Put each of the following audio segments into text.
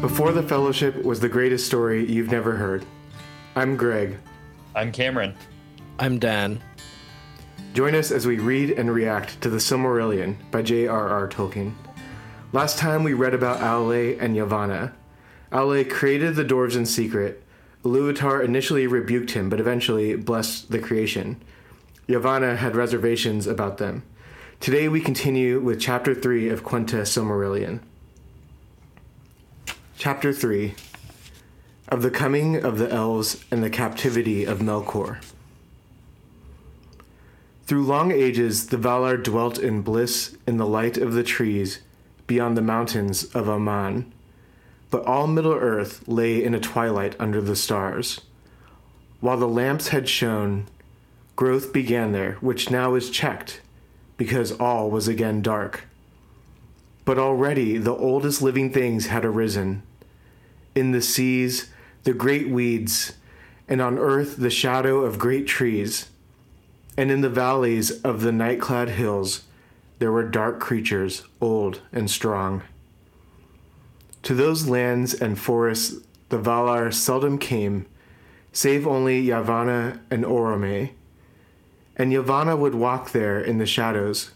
Before the Fellowship was the greatest story you've never heard. I'm Greg. I'm Cameron. I'm Dan. Join us as we read and react to The Silmarillion by J.R.R. Tolkien. Last time we read about Aule and Yavanna. Aule created the dwarves in secret. Iluvatar initially rebuked him, but eventually blessed the creation. Yavanna had reservations about them. Today we continue with Chapter 3 of Quenta Silmarillion. Chapter 3 Of the Coming of the Elves and the Captivity of Melkor. Through long ages, the Valar dwelt in bliss in the light of the trees beyond the mountains of Aman. But all Middle Earth lay in a twilight under the stars. While the lamps had shone, growth began there, which now is checked, because all was again dark. But already the oldest living things had arisen. In the seas, the great weeds, and on earth, the shadow of great trees. And in the valleys of the night clad hills, there were dark creatures, old and strong. To those lands and forests the Valar seldom came, save only Yavanna and Orome. And Yavanna would walk there in the shadows,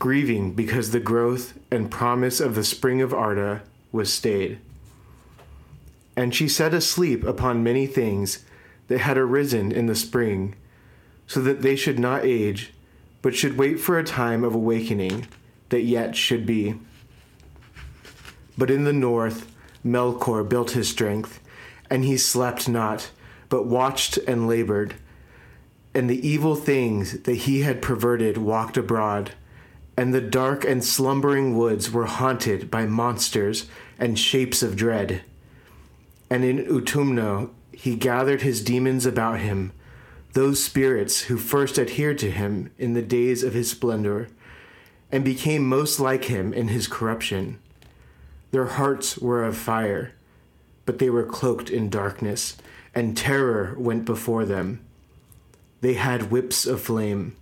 grieving because the growth and promise of the spring of Arda was stayed. And she set asleep upon many things that had arisen in the spring, so that they should not age, but should wait for a time of awakening that yet should be. But in the north, Melkor built his strength, and he slept not, but watched and labored. And the evil things that he had perverted walked abroad, and the dark and slumbering woods were haunted by monsters and shapes of dread. And in Utumno he gathered his demons about him those spirits who first adhered to him in the days of his splendor, and became most like him in his corruption. Their hearts were of fire, but they were cloaked in darkness, and terror went before them. They had whips of flame.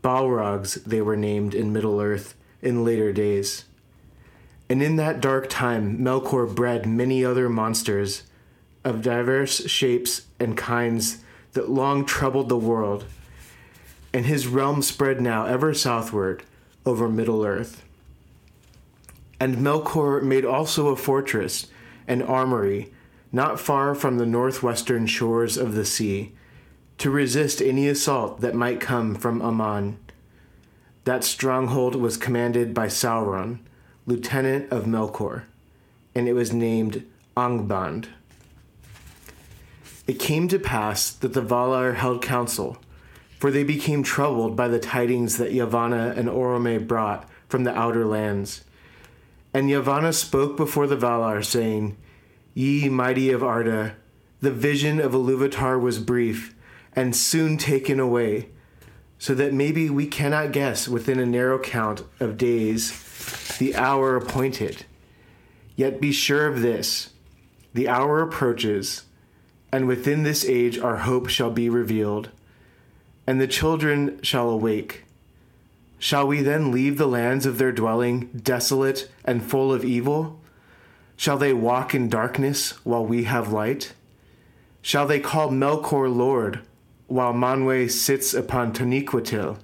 Balrogs they were named in Middle Earth in later days. And in that dark time, Melkor bred many other monsters of diverse shapes and kinds that long troubled the world, and his realm spread now ever southward over Middle Earth. And Melkor made also a fortress, an armory, not far from the northwestern shores of the sea, to resist any assault that might come from Aman. That stronghold was commanded by Sauron, lieutenant of Melkor, and it was named Angband. It came to pass that the Valar held council, for they became troubled by the tidings that Yavanna and Orome brought from the outer lands. And Yavanna spoke before the Valar, saying, Ye mighty of Arda, the vision of Iluvatar was brief, and soon taken away, so that maybe we cannot guess within a narrow count of days the hour appointed. Yet be sure of this the hour approaches and within this age our hope shall be revealed, and the children shall awake. Shall we then leave the lands of their dwelling desolate and full of evil? Shall they walk in darkness while we have light? Shall they call Melkor Lord while Manwe sits upon Taniquetil?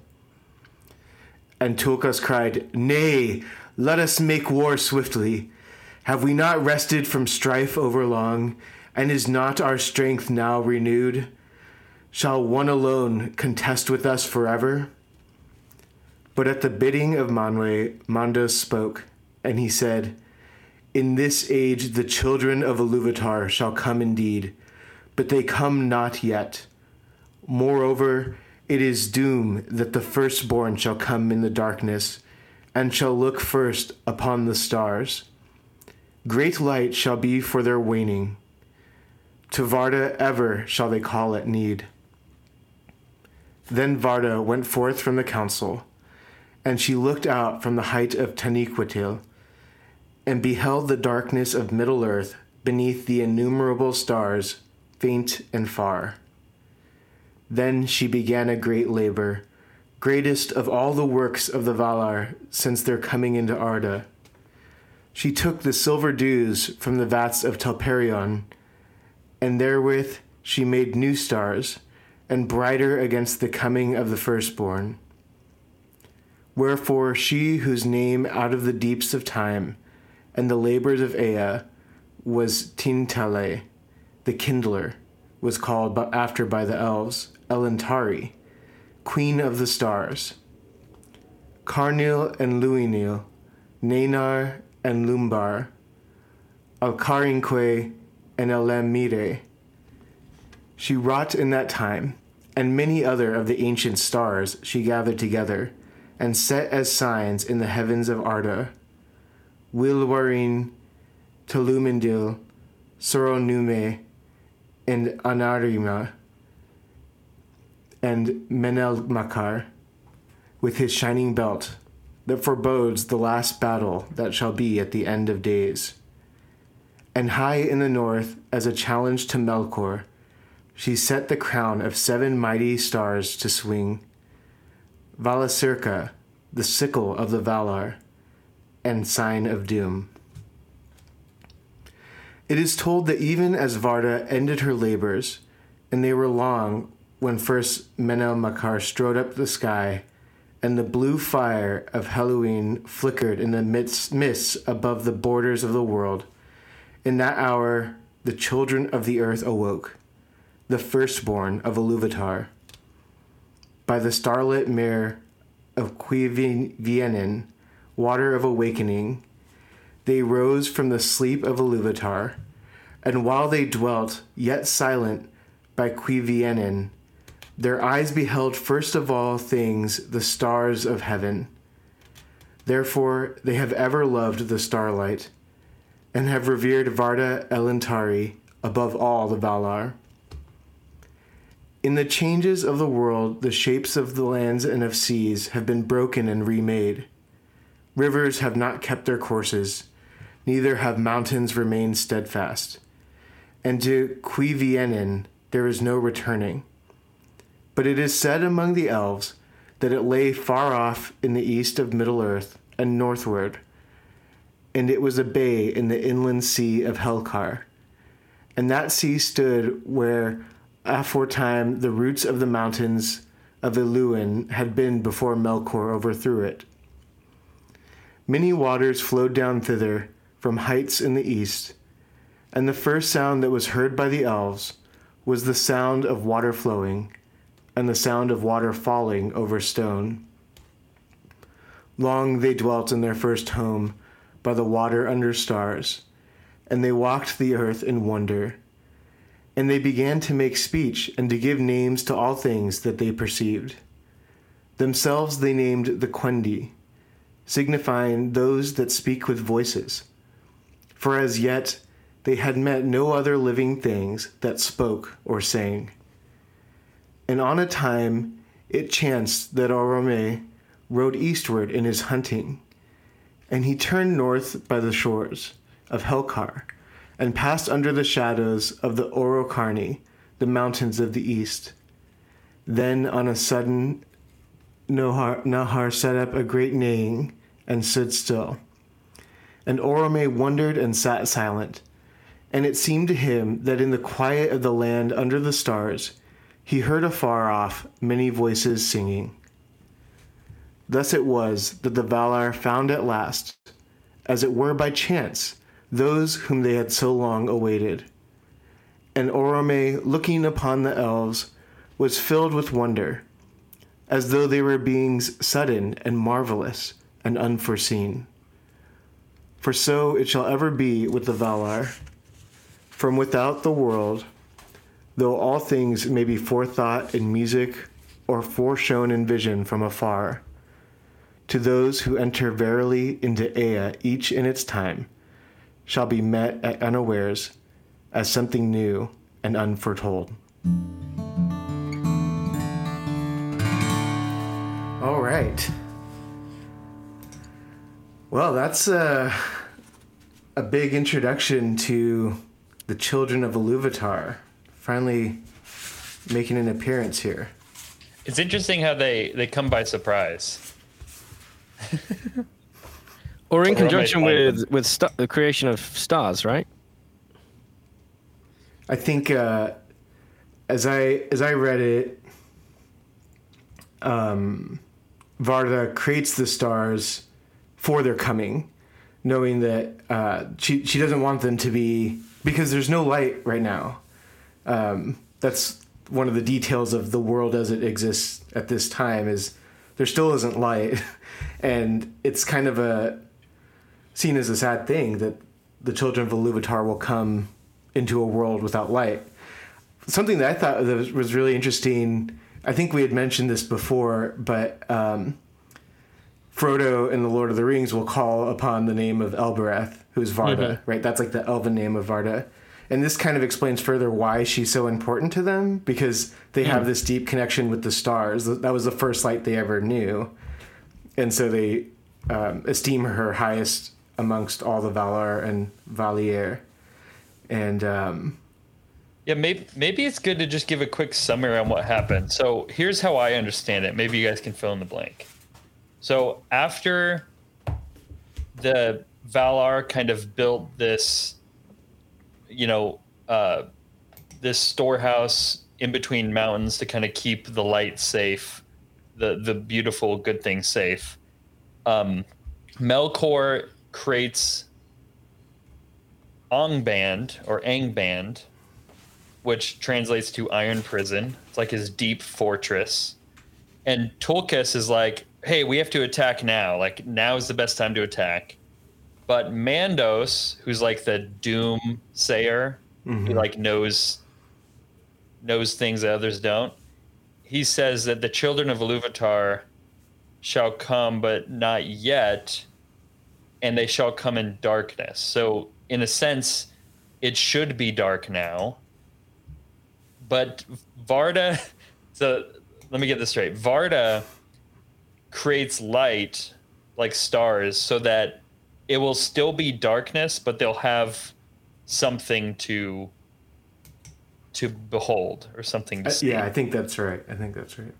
And Tulkas cried, Nay, let us make war swiftly. Have we not rested from strife over long? And is not our strength now renewed? Shall one alone contest with us forever? But at the bidding of Manwe, Mandos spoke, and he said, In this age the children of Iluvatar shall come indeed, but they come not yet. Moreover, it is doom that the firstborn shall come in the darkness, and shall look first upon the stars. Great light shall be for their waning to Varda ever shall they call at need. Then Varda went forth from the council, and she looked out from the height of Taniquetil, and beheld the darkness of Middle Earth beneath the innumerable stars, faint and far. Then she began a great labor, greatest of all the works of the Valar since their coming into Arda. She took the silver dews from the vats of Telperion, and therewith she made new stars, and brighter against the coming of the firstborn. Wherefore she whose name out of the deeps of time and the labors of Ea was Tintale, the kindler, was called after by the elves Elentari, queen of the stars. Carnil and Luinil, Nanar and Lumbar, Alcarinque and Elemmírë. She wrought in that time, and many other of the ancient stars she gathered together and set as signs in the heavens of Arda. Wilwarin, Telumendil, Soronume, and Anarríma, and Menelmacar, with his shining belt, that forebodes the last battle that shall be at the end of days. And high in the north, as a challenge to Melkor, she set the crown of seven mighty stars to swing Valacirca, the sickle of the Valar, and sign of doom. It is told that even as Varda ended her labors, and they were long when first Menelmacar strode up the sky, and the blue fire of Helluin flickered in the midst mists above the borders of the world, in that hour the children of the earth awoke, the firstborn of Iluvatar. By the starlit mere of Cuivienen, water of awakening, they rose from the sleep of Iluvatar, and while they dwelt, yet silent, by Cuivienen, their eyes beheld first of all things the stars of heaven. Therefore they have ever loved the starlight, and have revered Varda Elentari above all the Valar. In the changes of the world, the shapes of the lands and of seas have been broken and remade. Rivers have not kept their courses, neither have mountains remained steadfast. And to Cuivienen there is no returning. But it is said among the elves that it lay far off in the east of Middle Earth and northward, and it was a bay in the inland sea of Helcar. And that sea stood where aforetime the roots of the mountains of Illuin had been before Melkor overthrew it. Many waters flowed down thither from heights in the east, and the first sound that was heard by the elves was the sound of water flowing and the sound of water falling over stone. Long they dwelt in their first home by the water under stars, and they walked the earth in wonder and they began to make speech and to give names to all things that they perceived. Themselves they named the Quendi, signifying those that speak with voices. For as yet they had met no other living things that spoke or sang. And on a time it chanced that Orome rode eastward in his hunting, and he turned north by the shores of Helcar and passed under the shadows of the Orocarni, the mountains of the east. Then on a sudden, Nahar set up a great neighing and stood still. And Orome wondered and sat silent. And it seemed to him that in the quiet of the land under the stars, he heard afar off many voices singing. Thus it was that the Valar found at last, as it were by chance, those whom they had so long awaited. And Orome, looking upon the elves, was filled with wonder, as though they were beings sudden and marvelous and unforeseen. For so it shall ever be with the Valar. From without the world, though all things may be forethought in music or foreshown in vision from afar, to those who enter verily into Ea each in its time, shall be met at unawares as something new and unforetold. All right. Well, that's a, a big introduction to the children of Iluvatar finally making an appearance here. It's interesting how they, they come by surprise. Or in conjunction with with sta- the creation of stars, right? I think uh, as I as I read it, um, Varda creates the stars for their coming, knowing that uh, she she doesn't want them to be because there's no light right now. Um, that's one of the details of the world as it exists at this time is there still isn't light, and it's kind of a seen as a sad thing that the children of Iluvatar will come into a world without light. Something that I thought that was- was really interesting. I think we had mentioned this before, but um, Frodo in the Lord of the Rings will call upon the name of Elbereth, who's Varda, right? That's like the elven name of Varda. And this kind of explains further why she's so important to them because they have this deep connection with the stars. That was the first light they ever knew. And so they um, esteem her highest amongst all the Valar and Valier. And um, Yeah, maybe maybe it's good to just give a quick summary on what happened. So here's how I understand it. Maybe you guys can fill in the blank. So after the Valar kind of built this, you know, uh, this storehouse in between mountains to kind of keep the light safe, the the beautiful good things safe. Um, Melkor creates Angband or Angband, which translates to Iron Prison. It's like his deep fortress. And Tulkas is like, hey, we have to attack now. Like, now is the best time to attack. But Mandos, who's like the doom sayer, who mm-hmm. like knows knows things that others don't, he says that the children of Iluvatar shall come, but not yet, and they shall come in darkness. So, in a sense, it should be dark now. But Varda, so let me get this straight. Varda creates light like stars so that it will still be darkness, but they'll have something to to behold or something to uh, see. yeah, I think that's right. I think that's right.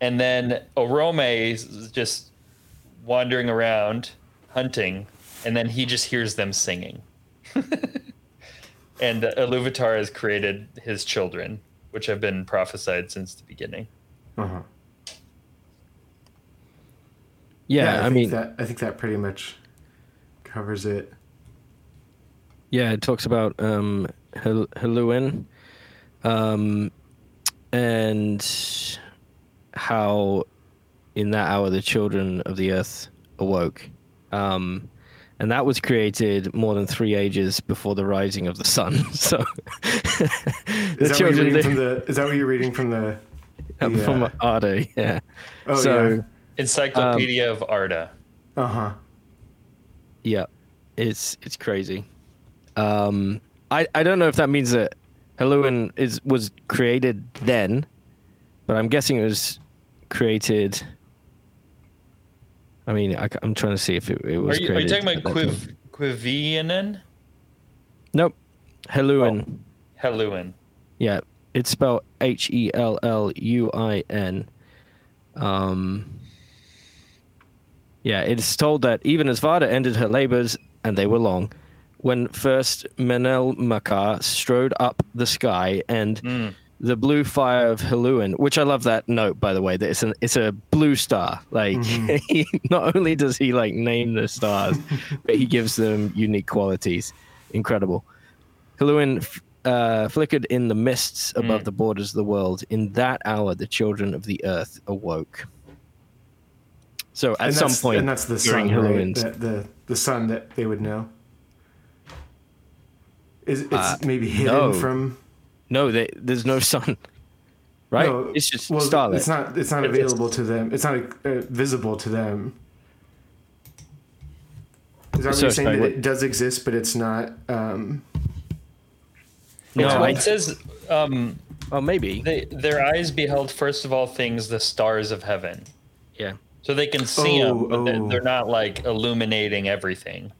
And then Orome is just wandering around hunting, and then he just hears them singing. and Iluvatar has created his children, which have been prophesied since the beginning. Uh-huh. Yeah, I, think mean, that I think that pretty much covers it. yeah, it talks about um, Hel- Helluin, um, and how in that hour the children of the earth awoke. Um, and that was created more than three ages before the rising of the sun. So the Is that, what you're live- from the, is that what you're reading from the? the, from uh, Arda, yeah. oh so Encyclopedia of Arda. Uh huh. yeah, it's it's crazy. Um, I I don't know if that means that Helluin is was created then, but I'm guessing it was created. I mean, I, am trying to see if it, it Are was you, are you talking about at Quiv. Cuivienen? Nope, Helluin. Helluin. Yeah, it's spelled H E L L U I N. Um. Yeah, it's told that even as Varda ended her labors, and they were long, when first Menelmacar strode up the sky and Mm. the blue fire of Helluin, which I love that note by the way, that it's an it's a blue star. Like he, not only does he like name the stars, but he gives them unique qualities. Incredible. Helluin f- uh, flickered in the mists above Mm. the borders of the world. In that hour, the children of the earth awoke. So at and some that's, point and that's the during sun, right? The, the the sun that they would know. Is it's Uh, maybe hidden no. from? no, they, there's no sun. Right? No, it's just well, starlit. It's not. It's not It's- it's- available to them. It's not uh, visible to them. Is that what So you're saying? sorry, That what- it does exist, but it's not. Um, no, It's- well, it says um, oh, maybe. they, their eyes beheld first of all things the stars of heaven. yeah. So they can see Oh, them, but they're, oh. they're not like illuminating everything.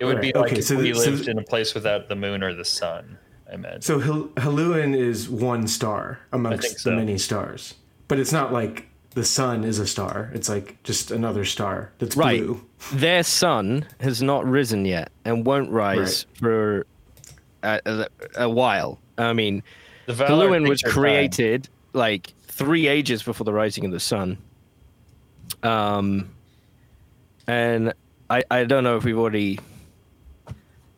It would be like okay, if so we the- lived the- in a place without the moon or the sun. I imagine. so Hel- Helluin is one star amongst think the many stars, but it's not like the sun is a star. It's like just another star that's Right. blue. Their sun has not risen yet and won't rise for a, a, a while. I mean, The Valar Valuin was their time. created like three ages before the rising of the sun. Um, and I I don't know if we've already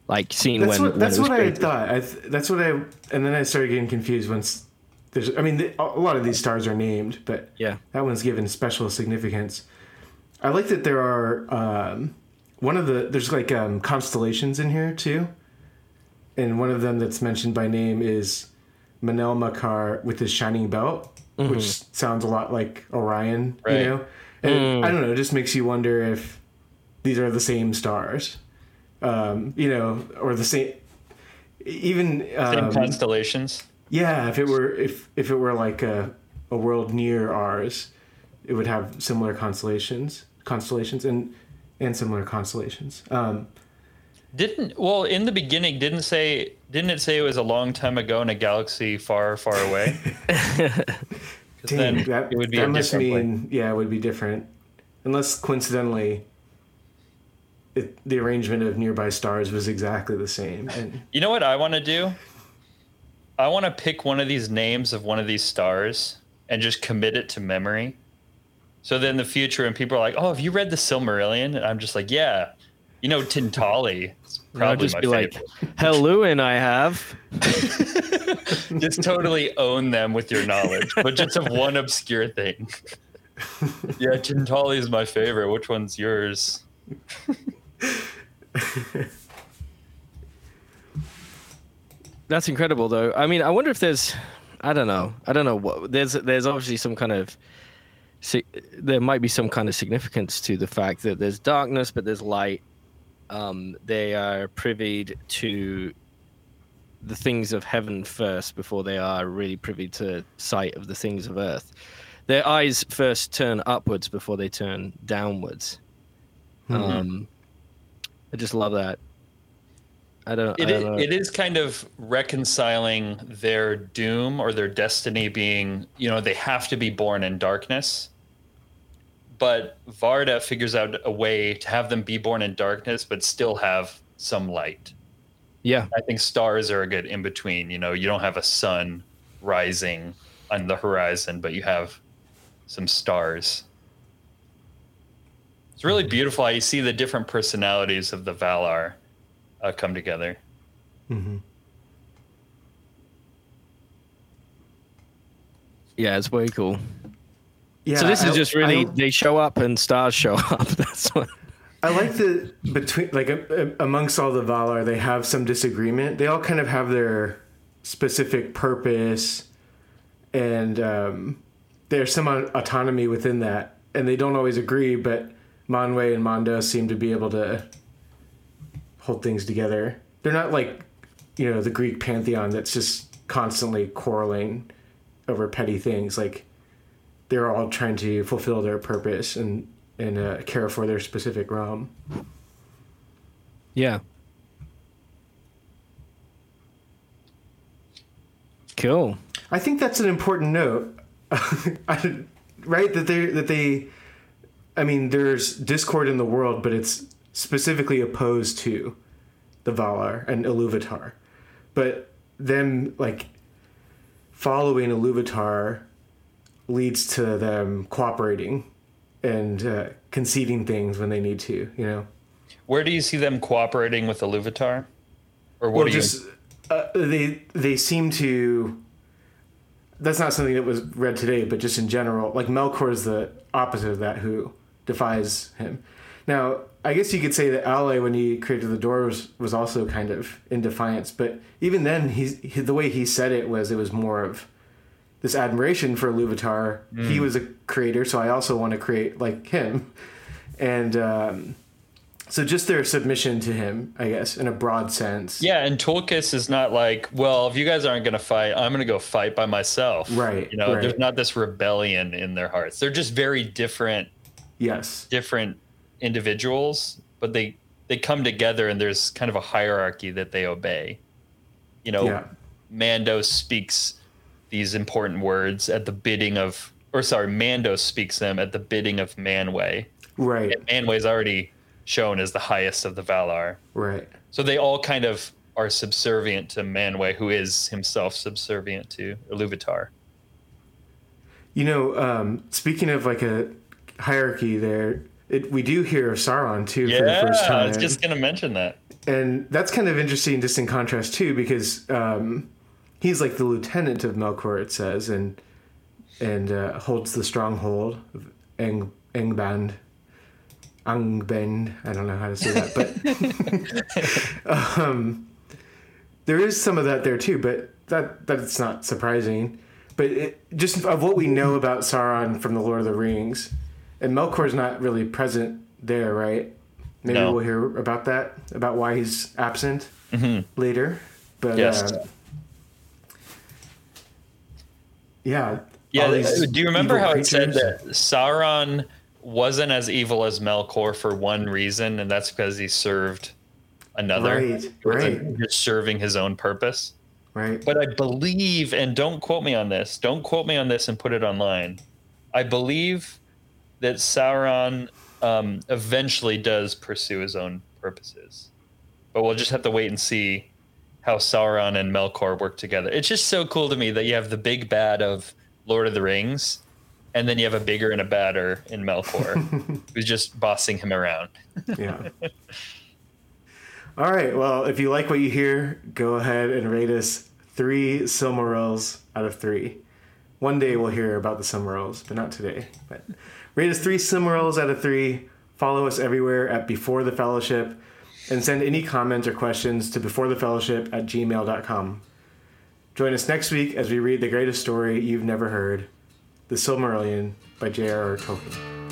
like seen That's when what when that's what I thought. I th- that's what I and then I started getting confused once there's. I mean, the, a lot of these stars are named, but Yeah. that one's given special significance. I like that there are um, one of the there's like um, constellations in here too, and one of them that's mentioned by name is Manel Makar with his shining belt, which sounds a lot like Orion, Right. you know. And I don't know, it just makes you wonder if these are the same stars, um, you know, or the same. Even Same um, constellations. yeah, if it were if if it were like a a world near ours, it would have similar constellations, constellations, and and similar constellations. Um, Didn't well in the beginning didn't say didn't it say it was a long time ago in a galaxy far far away? dang, then that, it would be that must mean yeah, it would be different, unless coincidentally, it, the arrangement of nearby stars was exactly the same. And You know what I want to do? I want to pick one of these names of one of these stars and just commit it to memory. So then in the future, when people are like, "Oh, have you read the Silmarillion?" and I'm just like, "Yeah." You know, Tintali. I'll probably just my be like, favorite. and I have. just totally own them with your knowledge, but just of one obscure thing. yeah, Tintali is my favorite. Which one's yours? That's incredible, though. I mean, I wonder if there's, I don't know, I don't know what there's. There's obviously some kind of, si- there might be some kind of significance to the fact that there's darkness, but there's light. Um, they are privy to the things of heaven first before they are really privy to sight of the things of earth. Their eyes first turn upwards before they turn downwards. Um, I just love that. I don't. It I don't know. it is kind of reconciling their doom or their destiny being, you know, they have to be born in darkness. But Varda figures out a way to have them be born in darkness, but still have some light. yeah. I think stars are a good in between. You know, you don't have a sun rising on the horizon, but you have some stars. It's really beautiful how you see the different personalities of the Valar uh, come together. Yeah, it's way cool. Yeah, so this is I- just really I- they show up and stars show up. That's what. I like the between like amongst all the Valar, they have some disagreement. They all kind of have their specific purpose, and um, there's some autonomy within that, and they don't always agree. But Manwë and Manda seem to be able to hold things together. They're not like you know the Greek pantheon that's just constantly quarreling over petty things. Like they're all trying to fulfill their purpose and and uh, care for their specific realm. Yeah. Cool. I think that's an important note, right? That they that they, I mean, there's discord in the world, but it's specifically opposed to the Valar and Iluvatar, but them like following Iluvatar leads to them cooperating and uh, conceding things when they need to. You know. Where do you see them cooperating with the Luvatar? Or what well, do you just uh, they they seem to. That's not something that was read today, but just in general, like Melkor is the opposite of that, who defies him. Now, I guess you could say that Aule, when he created the doors, was also kind of in defiance. But even then, he's he, the way he said it was it was more of this admiration for Iluvatar. He was a creator, so I also want to create like him, and um, so just their submission to him, I guess, in a broad sense. Yeah, and Tulkas is not like, well, if you guys aren't going to fight, I'm going to go fight by myself. Right, You know, right. there's not this rebellion in their hearts. They're just very different, Yes. different individuals, but they they come together and there's kind of a hierarchy that they obey. You know, Yeah. Mando speaks these important words at the bidding of or sorry, Mando speaks them at the bidding of Manwë. Right. And Manwë is already shown as the highest of the Valar. Right. So they all kind of are subservient to Manwë, who is himself subservient to Iluvatar. You know, um, speaking of like a hierarchy, there it, we do hear of Sauron too for the Yeah, first I time, was just gonna mention that. and that's kind of interesting, just in contrast too, because um, he's like the lieutenant of Melkor, it says, and and uh, holds the stronghold of Eng Engband. Angband, I don't know how to say that, but um, there is some of that there too. But that that's not surprising. But it, just of what we know about Sauron from the Lord of the Rings, and Melkor's not really present there, right? Maybe No. we'll hear about that, about why he's absent later. But Yes. uh, yeah, Yeah, do you remember how it said that Sauron wasn't as evil as Melkor for one reason, and that's because he served another. Right, right. Just serving his own purpose. Right. But I believe, and don't quote me on this, don't quote me on this and put it online. I believe that Sauron um, eventually does pursue his own purposes. But we'll just have to wait and see how Sauron and Melkor work together. It's just so cool to me that you have the big bad of Lord of the Rings, and then you have a bigger and a badder in Melkor, who's just bossing him around. yeah. All right. Well, if you like what you hear, go ahead and rate us three Silmarils out of three. One day we'll hear about the Silmarils, but not today. But rate us three Silmarils out of three. Follow us everywhere at Before the Fellowship, and send any comments or questions to beforethefellowship at gmail.com. Join us next week as we read the greatest story you've never heard, The Silmarillion by J.R.R. Tolkien.